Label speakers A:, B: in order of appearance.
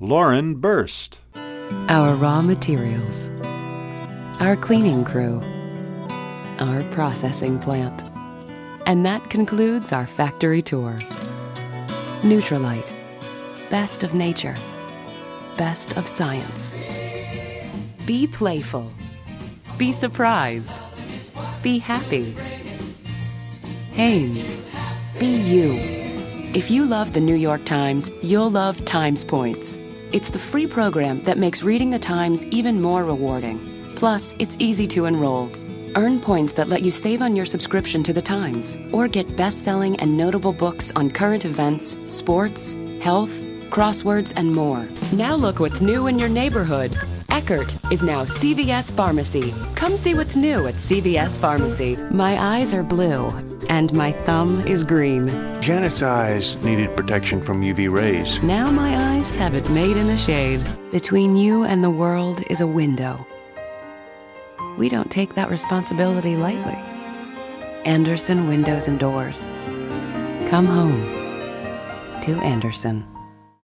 A: Lauren Berst.
B: Our raw materials, our cleaning crew, our processing plant. And that concludes our factory tour. Nutrilite, best of nature, best of science. Be playful, be surprised, be happy. Hanes, be you. If you love the New York Times, you'll love Times Points. It's the free program that makes reading the Times even more rewarding. Plus, it's easy to enroll. Earn points that let you save on your subscription to the Times or get best selling and notable books on current events, sports, health, crosswords, and more. Now look what's new in your neighborhood. Eckerd is now CVS Pharmacy. Come see what's new at CVS Pharmacy. My eyes are blue, and my thumb is green.
C: Janet's eyes needed protection from UV rays.
B: Now my eyes have it made in the shade. Between you and the world is a window. We don't take that responsibility lightly. Andersen Windows and Doors. Come home to Andersen.